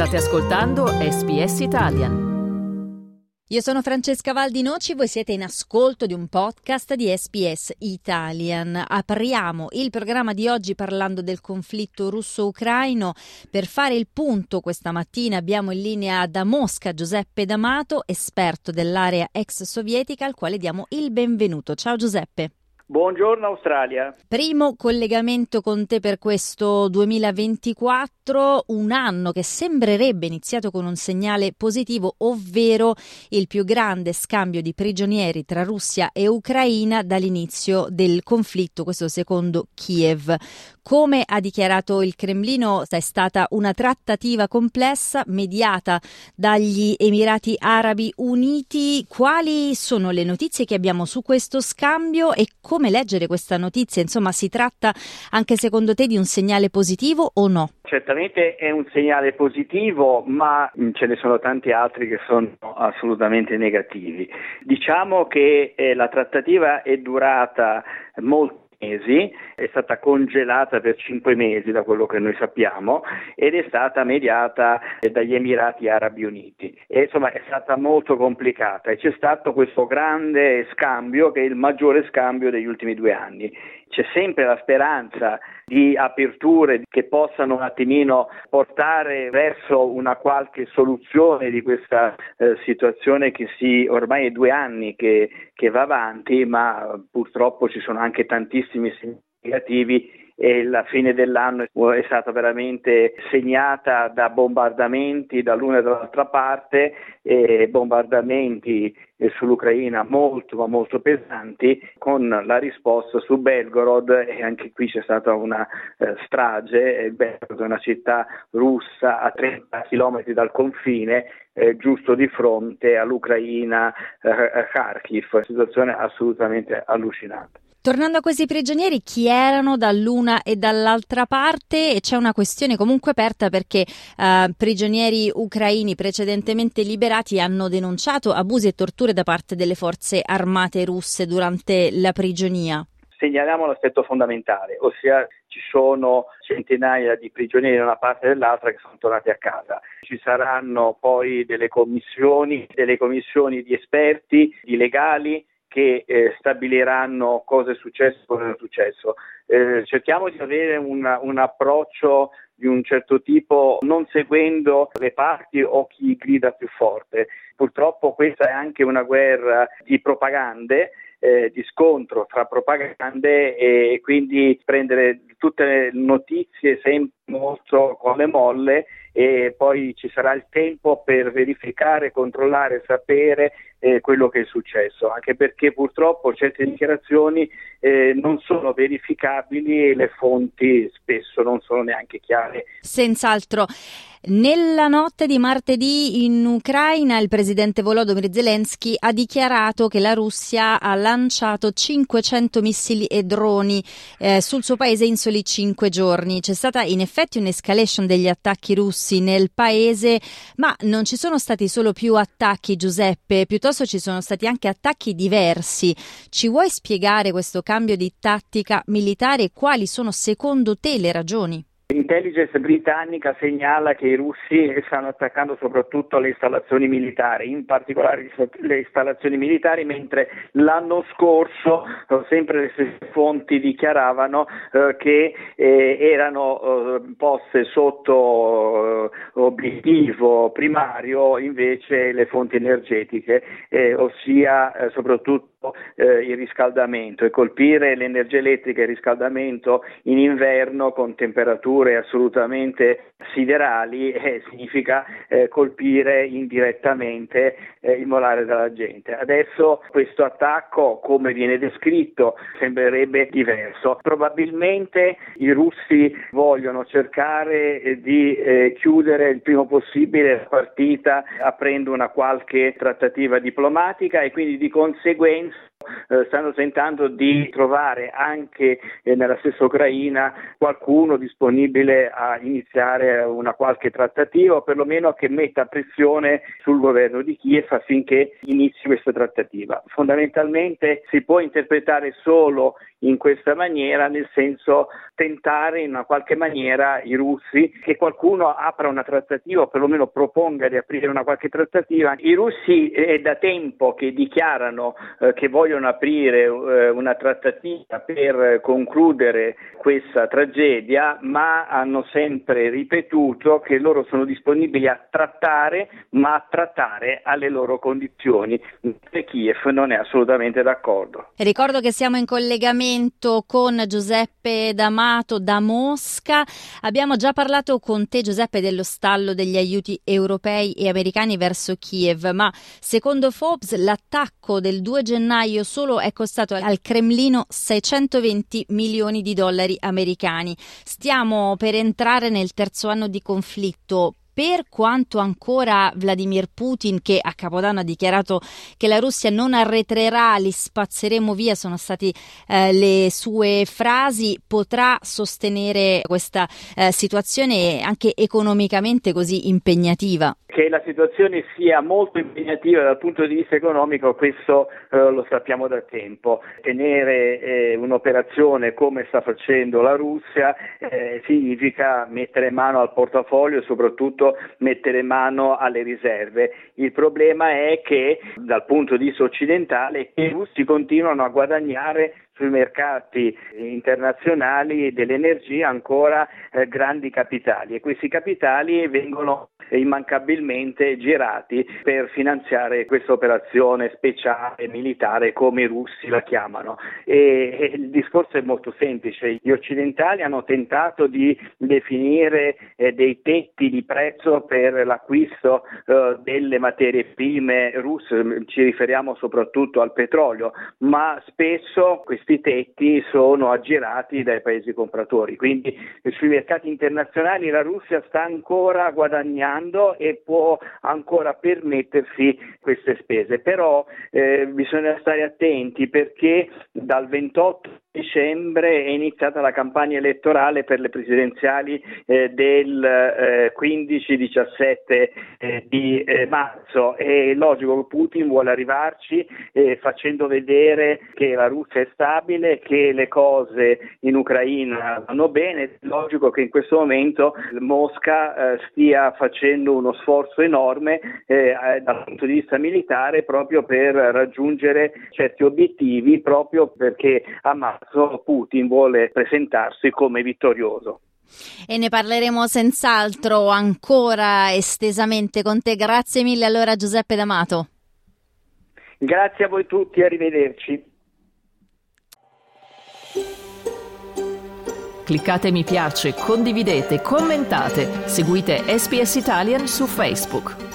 State ascoltando SBS Italian. Io sono Francesca Valdinoci, voi siete in ascolto di un podcast di SBS Italian. Apriamo il programma di oggi parlando del conflitto russo-ucraino. Per fare il punto questa mattina abbiamo in linea da Mosca Giuseppe D'Amato, esperto dell'area ex sovietica, al quale diamo il benvenuto. Ciao Giuseppe. Buongiorno Australia. Primo collegamento con te per questo 2024, un anno che sembrerebbe iniziato con un segnale positivo, ovvero il più grande scambio di prigionieri tra Russia e Ucraina dall'inizio del conflitto, questo secondo Kiev. Come ha dichiarato il Cremlino, è stata una trattativa complessa mediata dagli Emirati Arabi Uniti. Quali sono le notizie che abbiamo su questo scambio e come leggere questa notizia? Insomma, si tratta anche secondo te di un segnale positivo o no? Certamente è un segnale positivo, ma ce ne sono tanti altri che sono assolutamente negativi. Diciamo che eh, la trattativa è durata molto mesi, è stata congelata per cinque mesi da quello che noi sappiamo ed è stata mediata dagli Emirati Arabi Uniti. E, insomma è stata molto complicata e c'è stato questo grande scambio che è il maggiore scambio degli ultimi due anni. C'è sempre la speranza di aperture che possano un attimino portare verso una qualche soluzione di questa eh, situazione che si ormai è due anni che, che va avanti, ma purtroppo ci sono anche segni negativi e la fine dell'anno è stata veramente segnata da bombardamenti dall'una e dall'altra parte, e bombardamenti sull'Ucraina molto ma molto pesanti con la risposta su Belgorod e anche qui c'è stata una eh, strage, Belgorod è una città russa a 30 km dal confine eh, giusto di fronte all'Ucraina eh, Kharkiv, situazione assolutamente allucinante. Tornando a questi prigionieri, chi erano dall'una e dall'altra parte? E c'è una questione comunque aperta perché eh, prigionieri ucraini precedentemente liberati hanno denunciato abusi e torture da parte delle forze armate russe durante la prigionia. Segnaliamo l'aspetto fondamentale, ossia ci sono centinaia di prigionieri da una parte e dall'altra che sono tornati a casa. Ci saranno poi delle commissioni, delle commissioni di esperti, di legali che eh, stabiliranno cosa è successo e cosa non è successo. Eh, cerchiamo di avere una, un approccio di un certo tipo non seguendo le parti o chi grida più forte. Purtroppo questa è anche una guerra di propagande eh, di scontro tra propagande e quindi prendere tutte le notizie sempre molto con le molle e poi ci sarà il tempo per verificare, controllare, sapere eh, quello che è successo, anche perché purtroppo certe dichiarazioni eh, non sono verificabili e le fonti spesso non sono neanche chiare. Senz'altro. Nella notte di martedì in Ucraina il presidente Volodymyr Zelensky ha dichiarato che la Russia ha lanciato 500 missili e droni eh, sul suo paese in soli 5 giorni. C'è stata in effetti un'escalation degli attacchi russi nel paese, ma non ci sono stati solo più attacchi, Giuseppe, piuttosto ci sono stati anche attacchi diversi. Ci vuoi spiegare questo cambio di tattica militare e quali sono secondo te le ragioni? L'intelligence britannica segnala che i russi stanno attaccando soprattutto le installazioni militari, in particolare le installazioni militari, mentre l'anno scorso eh, sempre le stesse fonti dichiaravano eh, che eh, erano eh, poste sotto eh, obiettivo primario invece le fonti energetiche, eh, ossia soprattutto il riscaldamento e colpire l'energia elettrica e il riscaldamento in inverno con temperature assolutamente siderali eh, significa eh, colpire indirettamente eh, il molare della gente. Adesso questo attacco, come viene descritto, sembrerebbe diverso. Probabilmente i russi vogliono cercare eh, di eh, chiudere il primo possibile la partita aprendo una qualche trattativa diplomatica e quindi di conseguenza eh, stanno tentando di trovare anche eh, nella stessa Ucraina qualcuno disponibile a iniziare una qualche trattativa o perlomeno che metta pressione sul governo di Kiev affinché inizi questa trattativa. Fondamentalmente si può interpretare solo in questa maniera, nel senso tentare in una qualche maniera i russi che qualcuno apra una trattativa o perlomeno proponga di aprire una qualche trattativa. I russi è da tempo che dichiarano eh, che vogliono aprire eh, una trattativa per concludere questa tragedia, ma hanno sempre ripetuto che loro sono disponibili a trattare, ma a trattare alle loro condizioni. E Kiev non è assolutamente d'accordo. Ricordo che siamo in collegamento con Giuseppe D'Amato da Mosca. Abbiamo già parlato con te, Giuseppe, dello stallo degli aiuti europei e americani verso Kiev, ma secondo Forbes l'attacco del 2 gennaio solo è costato al Cremlino 620 milioni di dollari americani. Stiamo per entrare nel terzo anno di conflitto per quanto ancora Vladimir Putin, che a Capodanno ha dichiarato che la Russia non arretrerà, li spazzeremo via, sono state eh, le sue frasi, potrà sostenere questa eh, situazione anche economicamente così impegnativa? Che la situazione sia molto impegnativa dal punto di vista economico, questo eh, lo sappiamo da tempo. Tenere eh, un'operazione come sta facendo la Russia eh, significa mettere mano al portafoglio e soprattutto mettere mano alle riserve. Il problema è che dal punto di vista occidentale i russi continuano a guadagnare sui mercati internazionali dell'energia ancora eh, grandi capitali e questi capitali vengono immancabilmente girati per finanziare questa operazione speciale militare come i russi la chiamano. E, e il discorso è molto semplice, gli occidentali hanno tentato di definire eh, dei tetti di prezzo per l'acquisto eh, delle materie prime russe, ci riferiamo soprattutto al petrolio, ma spesso questi tetti sono aggirati dai paesi compratori, quindi sui mercati internazionali la Russia sta ancora guadagnando guadagnando e può ancora permettersi queste spese. Però eh, bisogna stare attenti perché dal 28 dicembre è iniziata la campagna elettorale per le presidenziali eh, del eh, 15-17 eh, di eh, marzo. È logico che Putin vuole arrivarci eh, facendo vedere che la Russia è stabile, che le cose in Ucraina vanno bene. È logico che in questo momento Mosca eh, stia facendo uno sforzo enorme dal punto di vista militare proprio per raggiungere certi obiettivi, proprio perché Hamas marzo Putin vuole presentarsi come vittorioso. E ne parleremo senz'altro ancora estesamente con te. Grazie mille allora Giuseppe D'Amato. Grazie a voi tutti, arrivederci. Cliccate mi piace, condividete, commentate, seguite SPS Italian su Facebook.